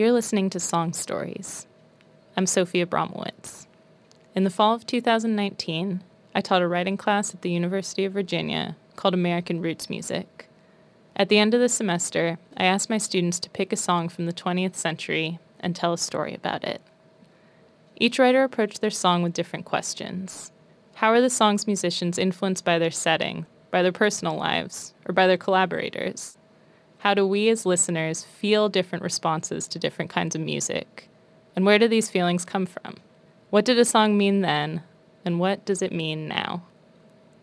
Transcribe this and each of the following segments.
You're listening to Song Stories. I'm Sophia Abramowitz. In the fall of 2019, I taught a writing class at the University of Virginia called American Roots Music. At the end of the semester, I asked my students to pick a song from the 20th century and tell a story about it. Each writer approached their song with different questions. How are the song's musicians influenced by their setting, by their personal lives, or by their collaborators? How do we as listeners feel different responses to different kinds of music? And where do these feelings come from? What did a song mean then, and what does it mean now?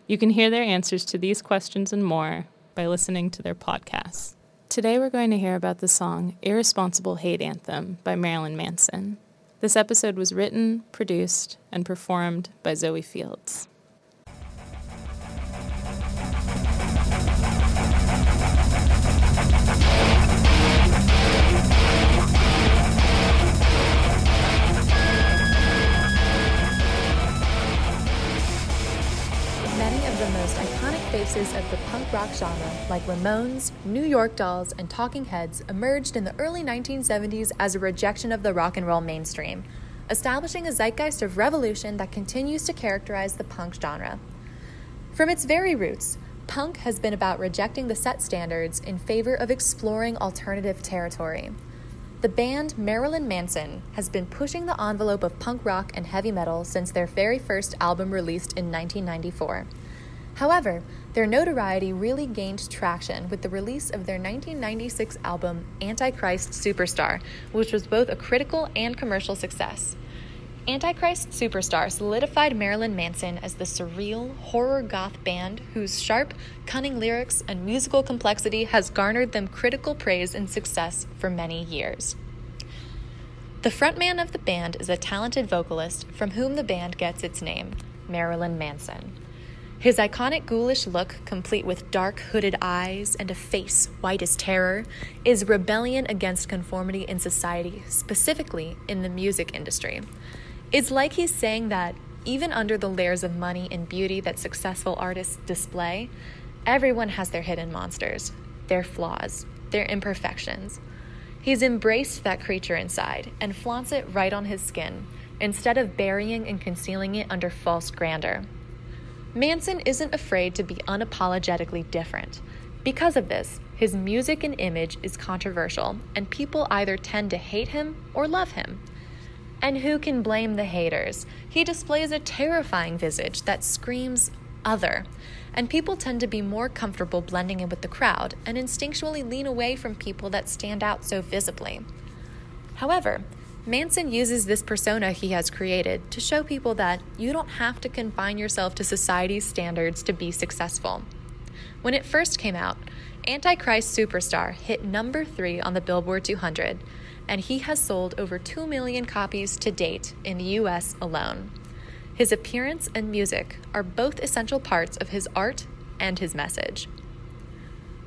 You can hear their answers to these questions and more by listening to their podcasts. Today we're going to hear about the song Irresponsible Hate Anthem by Marilyn Manson. This episode was written, produced, and performed by Zoe Fields. Of the punk rock genre, like Ramones, New York Dolls, and Talking Heads, emerged in the early 1970s as a rejection of the rock and roll mainstream, establishing a zeitgeist of revolution that continues to characterize the punk genre. From its very roots, punk has been about rejecting the set standards in favor of exploring alternative territory. The band Marilyn Manson has been pushing the envelope of punk rock and heavy metal since their very first album released in 1994. However, their notoriety really gained traction with the release of their 1996 album Antichrist Superstar, which was both a critical and commercial success. Antichrist Superstar solidified Marilyn Manson as the surreal, horror goth band whose sharp, cunning lyrics and musical complexity has garnered them critical praise and success for many years. The frontman of the band is a talented vocalist from whom the band gets its name, Marilyn Manson. His iconic ghoulish look, complete with dark hooded eyes and a face white as terror, is rebellion against conformity in society, specifically in the music industry. It's like he's saying that even under the layers of money and beauty that successful artists display, everyone has their hidden monsters, their flaws, their imperfections. He's embraced that creature inside and flaunts it right on his skin, instead of burying and concealing it under false grandeur. Manson isn't afraid to be unapologetically different. Because of this, his music and image is controversial, and people either tend to hate him or love him. And who can blame the haters? He displays a terrifying visage that screams other, and people tend to be more comfortable blending in with the crowd and instinctually lean away from people that stand out so visibly. However, Manson uses this persona he has created to show people that you don't have to confine yourself to society's standards to be successful. When it first came out, Antichrist Superstar hit number three on the Billboard 200, and he has sold over 2 million copies to date in the US alone. His appearance and music are both essential parts of his art and his message.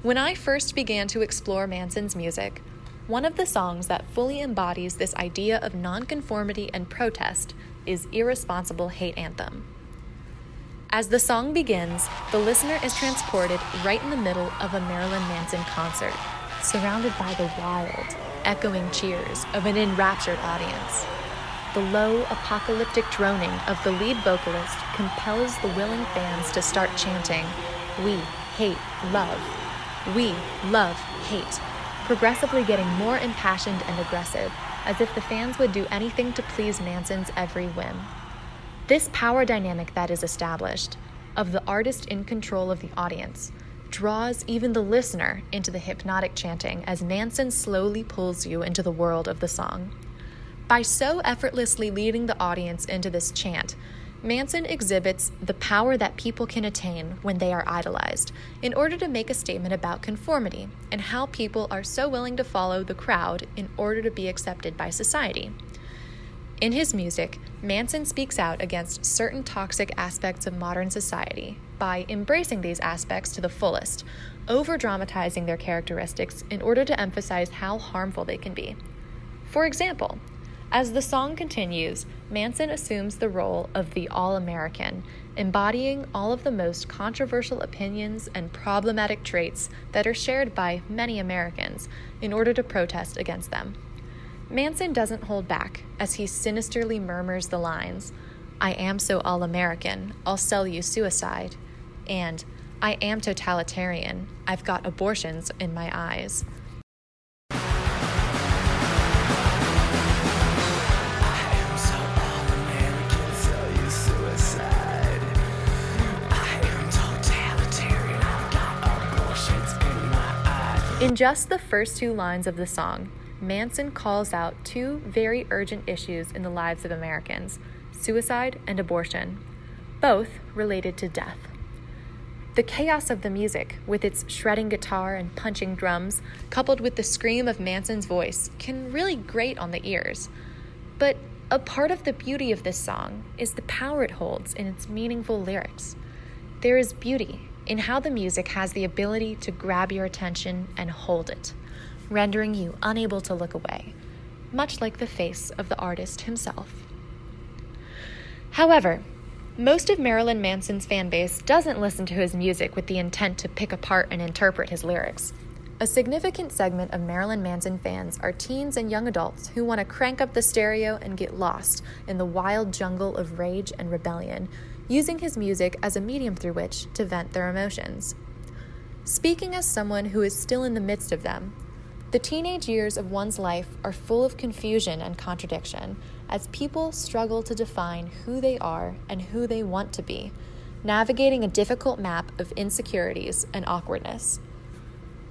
When I first began to explore Manson's music, one of the songs that fully embodies this idea of nonconformity and protest is Irresponsible Hate Anthem. As the song begins, the listener is transported right in the middle of a Marilyn Manson concert, surrounded by the wild, echoing cheers of an enraptured audience. The low, apocalyptic droning of the lead vocalist compels the willing fans to start chanting, We hate love. We love hate progressively getting more impassioned and aggressive, as if the fans would do anything to please Manson's every whim. This power dynamic that is established, of the artist in control of the audience, draws even the listener into the hypnotic chanting as Manson slowly pulls you into the world of the song. By so effortlessly leading the audience into this chant, Manson exhibits the power that people can attain when they are idolized in order to make a statement about conformity and how people are so willing to follow the crowd in order to be accepted by society. In his music, Manson speaks out against certain toxic aspects of modern society by embracing these aspects to the fullest, over dramatizing their characteristics in order to emphasize how harmful they can be. For example, as the song continues, Manson assumes the role of the All American, embodying all of the most controversial opinions and problematic traits that are shared by many Americans in order to protest against them. Manson doesn't hold back as he sinisterly murmurs the lines I am so all American, I'll sell you suicide, and I am totalitarian, I've got abortions in my eyes. In just the first two lines of the song, Manson calls out two very urgent issues in the lives of Americans suicide and abortion, both related to death. The chaos of the music, with its shredding guitar and punching drums, coupled with the scream of Manson's voice, can really grate on the ears. But a part of the beauty of this song is the power it holds in its meaningful lyrics. There is beauty in how the music has the ability to grab your attention and hold it, rendering you unable to look away, much like the face of the artist himself. However, most of Marilyn Manson's fan base doesn't listen to his music with the intent to pick apart and interpret his lyrics. A significant segment of Marilyn Manson fans are teens and young adults who want to crank up the stereo and get lost in the wild jungle of rage and rebellion using his music as a medium through which to vent their emotions. Speaking as someone who is still in the midst of them, the teenage years of one's life are full of confusion and contradiction as people struggle to define who they are and who they want to be, navigating a difficult map of insecurities and awkwardness.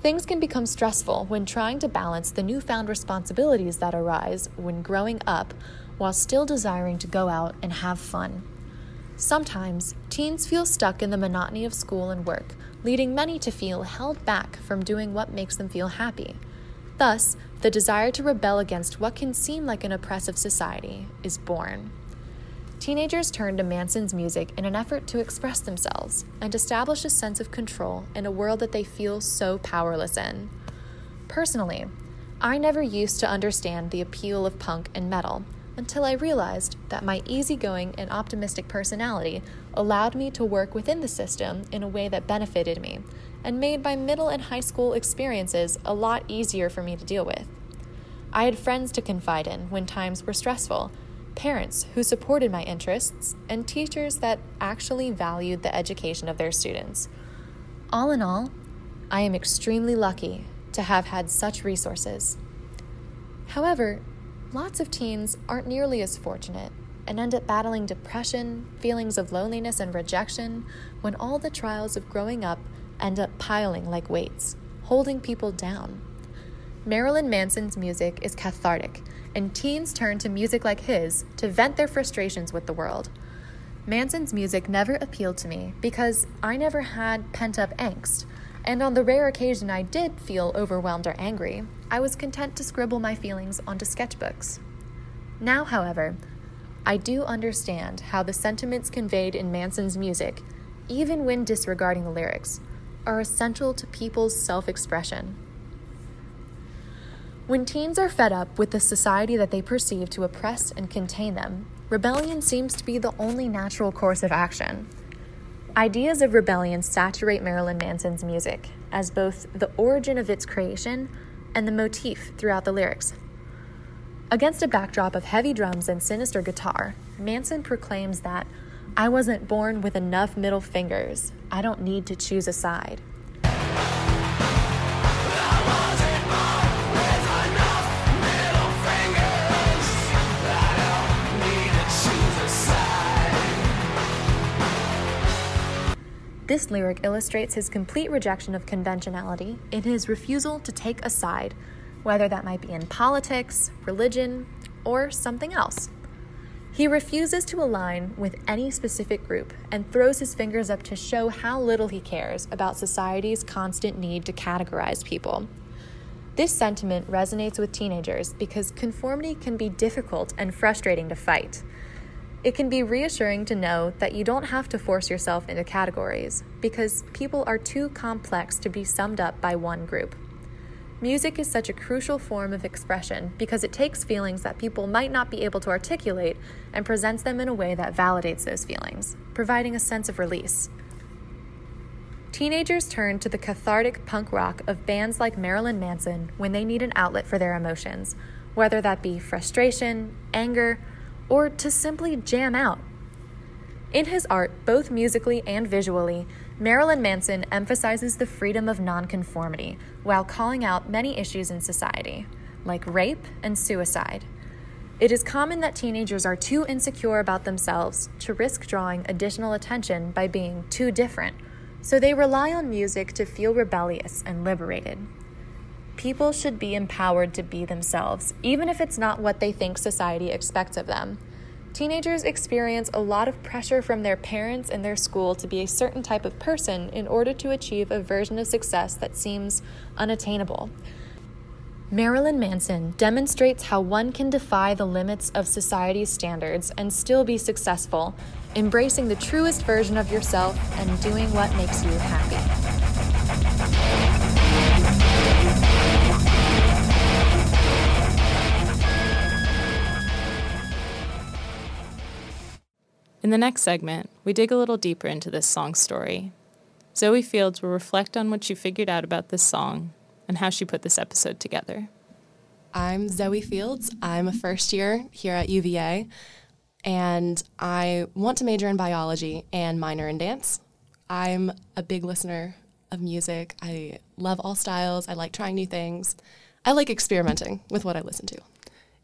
Things can become stressful when trying to balance the newfound responsibilities that arise when growing up while still desiring to go out and have fun. Sometimes, teens feel stuck in the monotony of school and work, leading many to feel held back from doing what makes them feel happy. Thus, the desire to rebel against what can seem like an oppressive society is born. Teenagers turn to Manson's music in an effort to express themselves and establish a sense of control in a world that they feel so powerless in. Personally, I never used to understand the appeal of punk and metal until I realized that my easygoing and optimistic personality allowed me to work within the system in a way that benefited me and made my middle and high school experiences a lot easier for me to deal with. I had friends to confide in when times were stressful, parents who supported my interests, and teachers that actually valued the education of their students. All in all, I am extremely lucky to have had such resources. However, Lots of teens aren't nearly as fortunate and end up battling depression, feelings of loneliness, and rejection when all the trials of growing up end up piling like weights, holding people down. Marilyn Manson's music is cathartic, and teens turn to music like his to vent their frustrations with the world. Manson's music never appealed to me because I never had pent up angst, and on the rare occasion I did feel overwhelmed or angry, I was content to scribble my feelings onto sketchbooks. Now, however, I do understand how the sentiments conveyed in Manson's music, even when disregarding the lyrics, are essential to people's self expression. When teens are fed up with the society that they perceive to oppress and contain them, rebellion seems to be the only natural course of action. Ideas of rebellion saturate Marilyn Manson's music as both the origin of its creation and the motif throughout the lyrics. Against a backdrop of heavy drums and sinister guitar, Manson proclaims that I wasn't born with enough middle fingers. I don't need to choose a side. This lyric illustrates his complete rejection of conventionality in his refusal to take a side, whether that might be in politics, religion, or something else. He refuses to align with any specific group and throws his fingers up to show how little he cares about society's constant need to categorize people. This sentiment resonates with teenagers because conformity can be difficult and frustrating to fight. It can be reassuring to know that you don't have to force yourself into categories because people are too complex to be summed up by one group. Music is such a crucial form of expression because it takes feelings that people might not be able to articulate and presents them in a way that validates those feelings, providing a sense of release. Teenagers turn to the cathartic punk rock of bands like Marilyn Manson when they need an outlet for their emotions, whether that be frustration, anger, or to simply jam out. In his art, both musically and visually, Marilyn Manson emphasizes the freedom of nonconformity while calling out many issues in society, like rape and suicide. It is common that teenagers are too insecure about themselves to risk drawing additional attention by being too different, so they rely on music to feel rebellious and liberated. People should be empowered to be themselves, even if it's not what they think society expects of them. Teenagers experience a lot of pressure from their parents and their school to be a certain type of person in order to achieve a version of success that seems unattainable. Marilyn Manson demonstrates how one can defy the limits of society's standards and still be successful, embracing the truest version of yourself and doing what makes you happy. In the next segment, we dig a little deeper into this song's story. Zoe Fields will reflect on what she figured out about this song and how she put this episode together. I'm Zoe Fields. I'm a first year here at UVA, and I want to major in biology and minor in dance. I'm a big listener of music. I love all styles. I like trying new things. I like experimenting with what I listen to.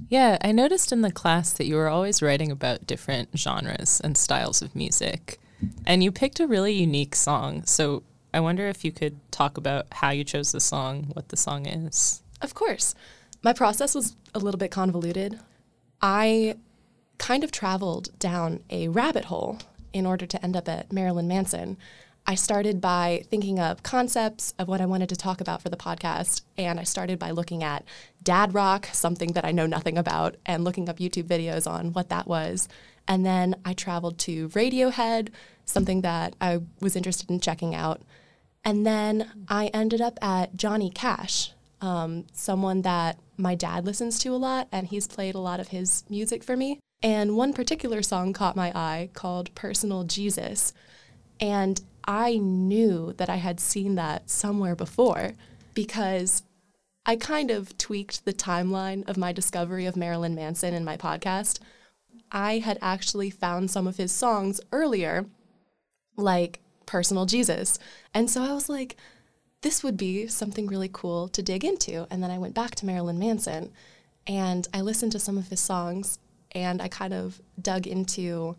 Yeah, I noticed in the class that you were always writing about different genres and styles of music. And you picked a really unique song. So I wonder if you could talk about how you chose the song, what the song is. Of course. My process was a little bit convoluted. I kind of traveled down a rabbit hole in order to end up at Marilyn Manson. I started by thinking of concepts of what I wanted to talk about for the podcast, and I started by looking at dad rock, something that I know nothing about, and looking up YouTube videos on what that was. And then I traveled to Radiohead, something that I was interested in checking out. And then I ended up at Johnny Cash, um, someone that my dad listens to a lot, and he's played a lot of his music for me. And one particular song caught my eye called Personal Jesus. And I knew that I had seen that somewhere before because I kind of tweaked the timeline of my discovery of Marilyn Manson in my podcast. I had actually found some of his songs earlier, like Personal Jesus. And so I was like, this would be something really cool to dig into. And then I went back to Marilyn Manson and I listened to some of his songs and I kind of dug into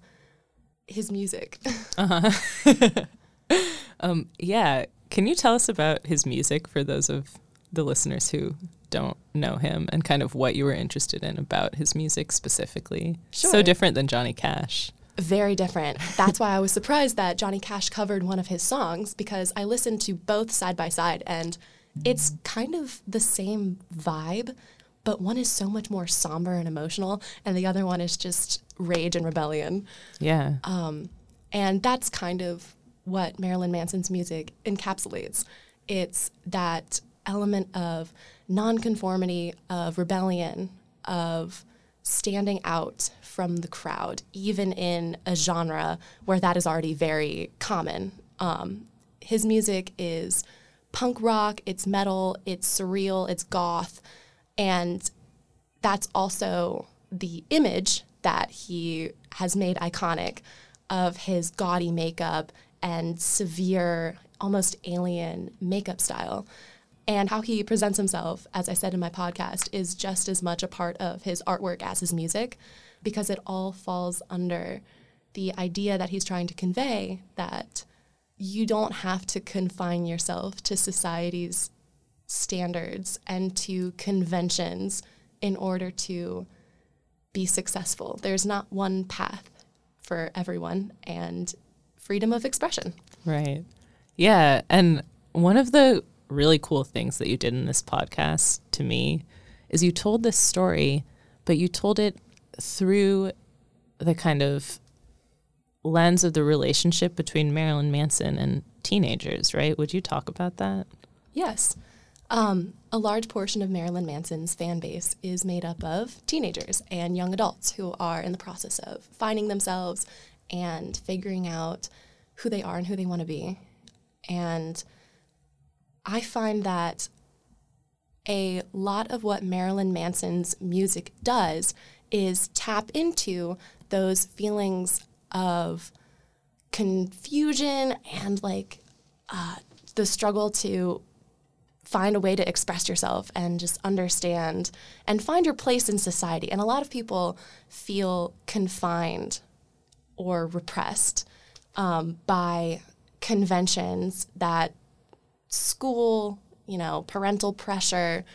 his music. uh-huh. um, yeah. Can you tell us about his music for those of the listeners who don't know him and kind of what you were interested in about his music specifically? Sure. So different than Johnny Cash. Very different. That's why I was surprised that Johnny Cash covered one of his songs because I listened to both side by side and it's kind of the same vibe, but one is so much more somber and emotional, and the other one is just rage and rebellion. Yeah. Um, and that's kind of what Marilyn Manson's music encapsulates. It's that element of nonconformity, of rebellion, of standing out from the crowd, even in a genre where that is already very common. Um, his music is punk rock, it's metal, it's surreal, it's goth, and that's also the image that he has made iconic of his gaudy makeup and severe, almost alien makeup style and how he presents himself, as I said in my podcast, is just as much a part of his artwork as his music because it all falls under the idea that he's trying to convey that you don't have to confine yourself to society's standards and to conventions in order to be successful. There's not one path for everyone and freedom of expression. Right. Yeah. And one of the really cool things that you did in this podcast to me is you told this story, but you told it through the kind of lens of the relationship between Marilyn Manson and teenagers, right? Would you talk about that? Yes. Um, a large portion of Marilyn Manson's fan base is made up of teenagers and young adults who are in the process of finding themselves and figuring out who they are and who they want to be. And I find that a lot of what Marilyn Manson's music does is tap into those feelings of confusion and like uh, the struggle to find a way to express yourself and just understand and find your place in society. And a lot of people feel confined or repressed um, by conventions that school, you know, parental pressure,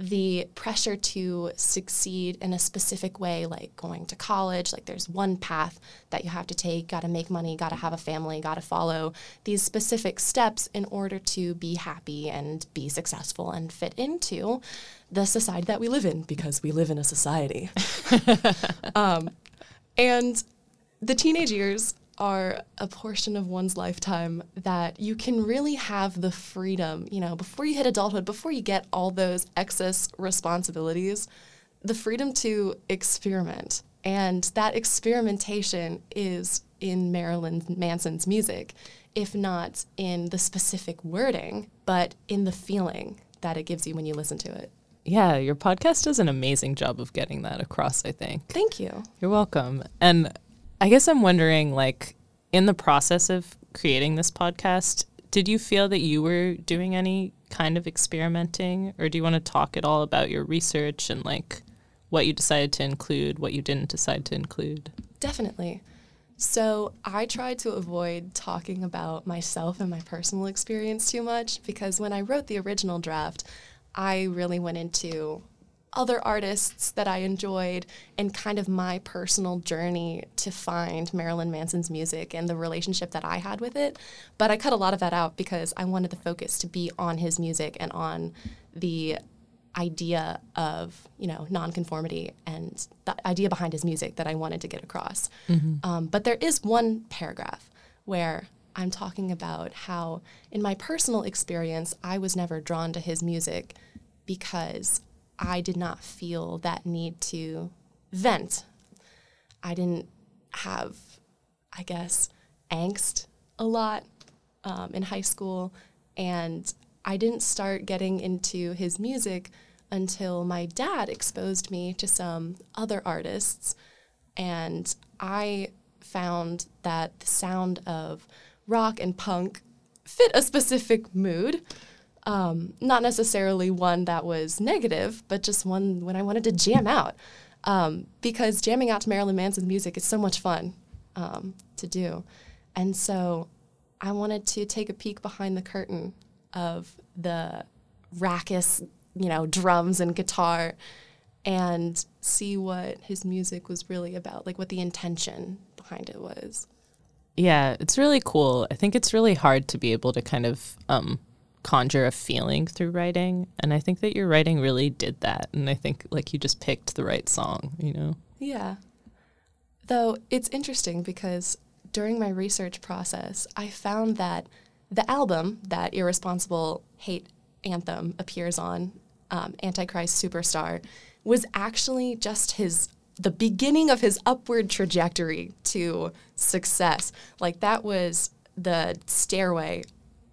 the pressure to succeed in a specific way, like going to college, like there's one path that you have to take, got to make money, got to have a family, got to follow these specific steps in order to be happy and be successful and fit into the society that we live in because we live in a society. um, and the teenage years are a portion of one's lifetime that you can really have the freedom, you know, before you hit adulthood, before you get all those excess responsibilities, the freedom to experiment. And that experimentation is in Marilyn Manson's music, if not in the specific wording, but in the feeling that it gives you when you listen to it. Yeah, your podcast does an amazing job of getting that across, I think. Thank you. You're welcome. And I guess I'm wondering, like, in the process of creating this podcast, did you feel that you were doing any kind of experimenting, or do you want to talk at all about your research and like what you decided to include, what you didn't decide to include? Definitely. So I tried to avoid talking about myself and my personal experience too much because when I wrote the original draft, I really went into other artists that I enjoyed and kind of my personal journey to find Marilyn Manson's music and the relationship that I had with it. But I cut a lot of that out because I wanted the focus to be on his music and on the idea of you know nonconformity and the idea behind his music that I wanted to get across. Mm-hmm. Um, but there is one paragraph where I'm talking about how, in my personal experience, I was never drawn to his music because I did not feel that need to vent. I didn't have, I guess, angst a lot um, in high school, and I didn't start getting into his music until my dad exposed me to some other artists, and I found that the sound of rock and punk fit a specific mood. Um, not necessarily one that was negative, but just one when I wanted to jam out. Um, because jamming out to Marilyn Manson's music is so much fun um, to do. And so I wanted to take a peek behind the curtain of the raucous, you know, drums and guitar and see what his music was really about, like what the intention behind it was. Yeah, it's really cool. I think it's really hard to be able to kind of um, conjure a feeling through writing. And I think that your writing really did that. And I think like you just picked the right song, you know? Yeah. Though it's interesting because during my research process, I found that the album that Irresponsible Hate Anthem appears on, um, Antichrist Superstar, was actually just his the beginning of his upward trajectory to success. Like that was the stairway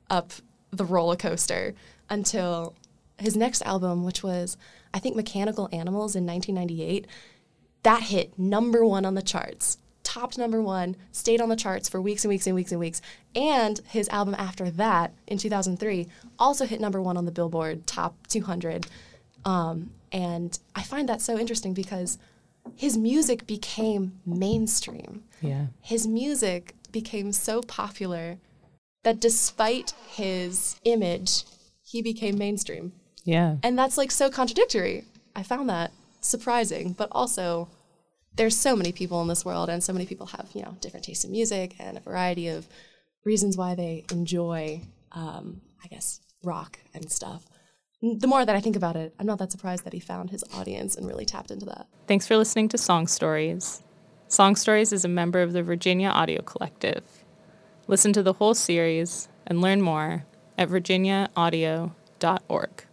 up the roller coaster until his next album, which was, I think, Mechanical Animals in 1998. That hit number one on the charts, topped number one, stayed on the charts for weeks and weeks and weeks and weeks. And his album after that, in 2003, also hit number one on the Billboard Top 200. Um, and I find that so interesting because his music became mainstream. Yeah. His music became so popular that despite his image, he became mainstream. Yeah. And that's like so contradictory. I found that surprising, but also there's so many people in this world and so many people have, you know, different tastes in music and a variety of reasons why they enjoy, um, I guess, rock and stuff. The more that I think about it, I'm not that surprised that he found his audience and really tapped into that. Thanks for listening to Song Stories. Song Stories is a member of the Virginia Audio Collective. Listen to the whole series and learn more at virginiaaudio.org.